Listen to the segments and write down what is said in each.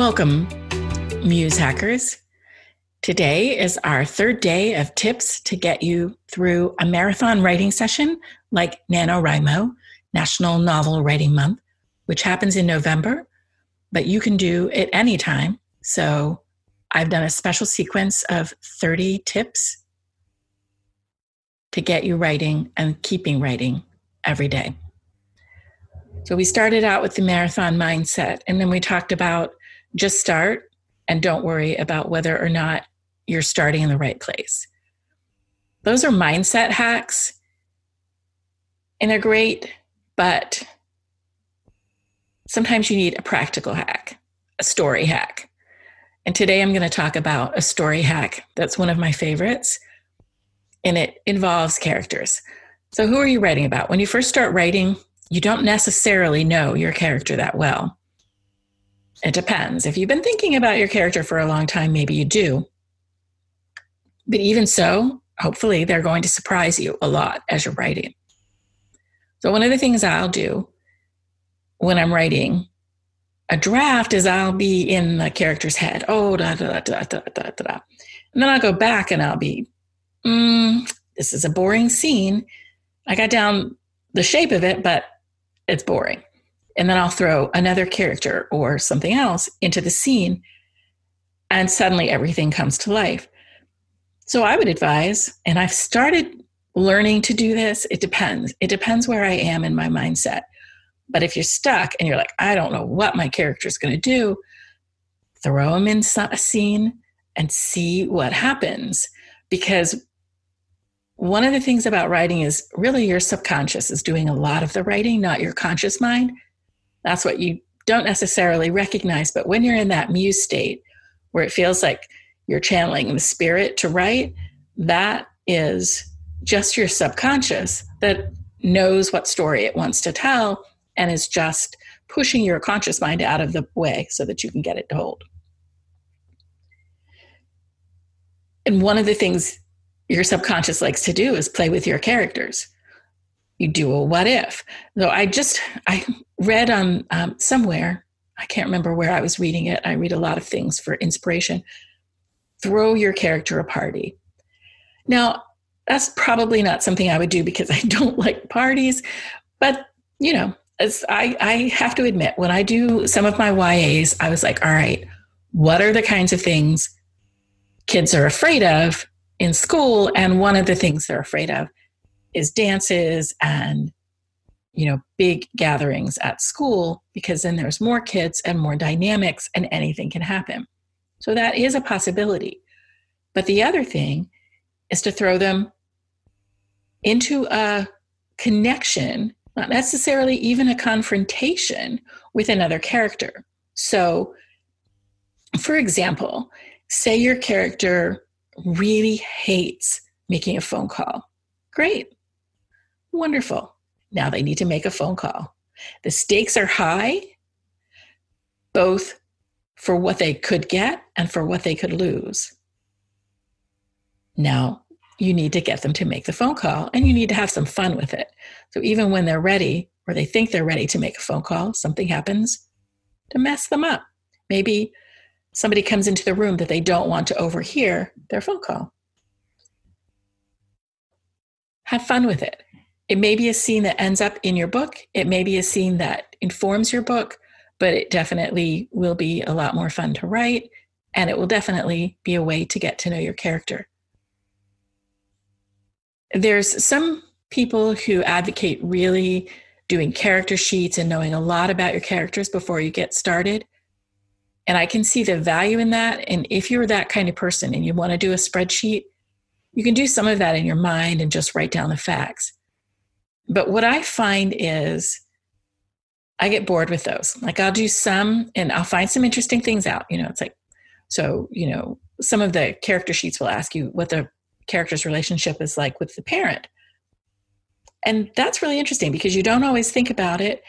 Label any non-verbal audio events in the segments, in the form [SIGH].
Welcome, Muse Hackers. Today is our third day of tips to get you through a marathon writing session like NaNoWriMo, National Novel Writing Month, which happens in November, but you can do it anytime. So I've done a special sequence of 30 tips to get you writing and keeping writing every day. So we started out with the marathon mindset, and then we talked about just start and don't worry about whether or not you're starting in the right place. Those are mindset hacks, and they're great, but sometimes you need a practical hack, a story hack. And today I'm going to talk about a story hack that's one of my favorites, and it involves characters. So, who are you writing about? When you first start writing, you don't necessarily know your character that well. It depends. If you've been thinking about your character for a long time, maybe you do. But even so, hopefully they're going to surprise you a lot as you're writing. So, one of the things I'll do when I'm writing a draft is I'll be in the character's head. Oh, da da da da da da da. And then I'll go back and I'll be, mm, this is a boring scene. I got down the shape of it, but it's boring and then I'll throw another character or something else into the scene, and suddenly everything comes to life. So I would advise, and I've started learning to do this. It depends. It depends where I am in my mindset. But if you're stuck and you're like, I don't know what my character is going to do, throw them in a scene and see what happens. Because one of the things about writing is really your subconscious is doing a lot of the writing, not your conscious mind. That's what you don't necessarily recognize. But when you're in that muse state where it feels like you're channeling the spirit to write, that is just your subconscious that knows what story it wants to tell and is just pushing your conscious mind out of the way so that you can get it to hold. And one of the things your subconscious likes to do is play with your characters you do a what if. So I just I read on um, somewhere I can't remember where I was reading it. I read a lot of things for inspiration. Throw your character a party. Now that's probably not something I would do because [LAUGHS] I don't like parties, but you know, as I, I have to admit, when I do some of my YAs, I was like, all right, what are the kinds of things kids are afraid of in school? And one of the things they're afraid of is dances and you know big gatherings at school because then there's more kids and more dynamics and anything can happen. So that is a possibility. But the other thing is to throw them into a connection not necessarily even a confrontation with another character. So for example say your character really hates making a phone call. Great. Wonderful. Now they need to make a phone call. The stakes are high, both for what they could get and for what they could lose. Now, you need to get them to make the phone call and you need to have some fun with it. So, even when they're ready or they think they're ready to make a phone call, something happens to mess them up. Maybe somebody comes into the room that they don't want to overhear their phone call. Have fun with it. It may be a scene that ends up in your book, it may be a scene that informs your book, but it definitely will be a lot more fun to write, and it will definitely be a way to get to know your character. There's some people who advocate really doing character sheets and knowing a lot about your characters before you get started. And I can see the value in that. And if you're that kind of person and you want to do a spreadsheet, you can do some of that in your mind and just write down the facts. But what I find is I get bored with those. Like I'll do some and I'll find some interesting things out. You know, it's like, so, you know, some of the character sheets will ask you what the character's relationship is like with the parent. And that's really interesting because you don't always think about it.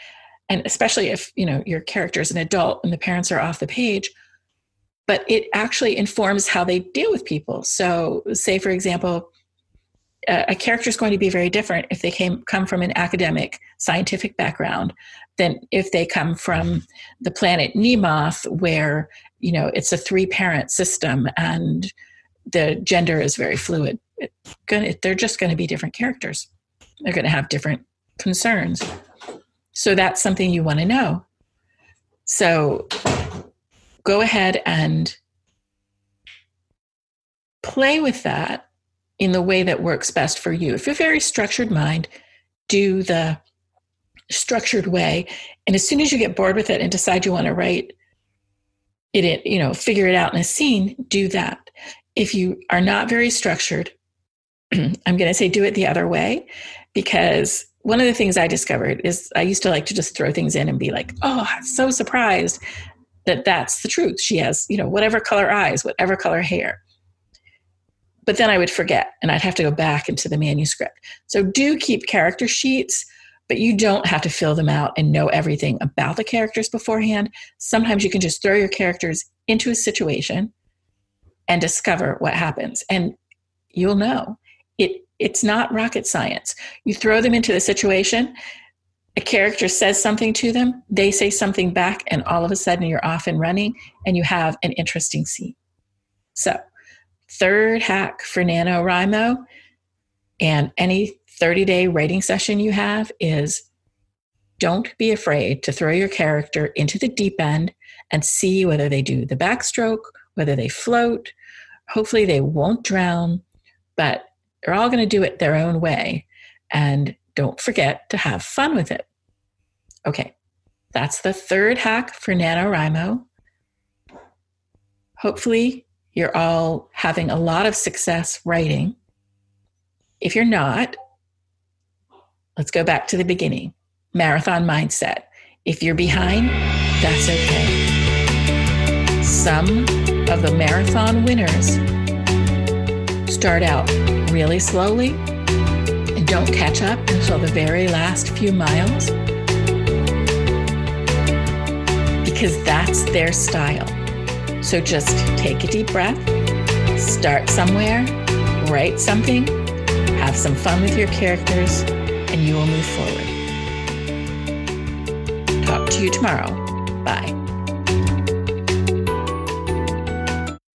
And especially if, you know, your character is an adult and the parents are off the page, but it actually informs how they deal with people. So, say, for example, a character is going to be very different if they came come from an academic scientific background than if they come from the planet Nemoth, where you know it's a three parent system and the gender is very fluid. Gonna, they're just going to be different characters. They're going to have different concerns. So that's something you want to know. So go ahead and play with that in the way that works best for you. If you're a very structured mind, do the structured way. And as soon as you get bored with it and decide you want to write it, you know, figure it out in a scene, do that. If you are not very structured, [CLEARS THROAT] I'm going to say do it the other way because one of the things I discovered is I used to like to just throw things in and be like, oh, I'm so surprised that that's the truth. She has, you know, whatever color eyes, whatever color hair. But then I would forget and I'd have to go back into the manuscript. So do keep character sheets, but you don't have to fill them out and know everything about the characters beforehand. Sometimes you can just throw your characters into a situation and discover what happens. And you'll know. It it's not rocket science. You throw them into the situation, a character says something to them, they say something back, and all of a sudden you're off and running and you have an interesting scene. So, third hack for NaNoWriMo and any 30 day writing session you have is don't be afraid to throw your character into the deep end and see whether they do the backstroke, whether they float. Hopefully, they won't drown, but they're all going to do it their own way. And don't forget to have fun with it. Okay, that's the third hack for NaNoWriMo. Hopefully, you're all having a lot of success writing. If you're not, let's go back to the beginning marathon mindset. If you're behind, that's okay. Some of the marathon winners start out really slowly and don't catch up until the very last few miles because that's their style. So just take a deep breath, start somewhere, write something, have some fun with your characters, and you will move forward. Talk to you tomorrow. Bye.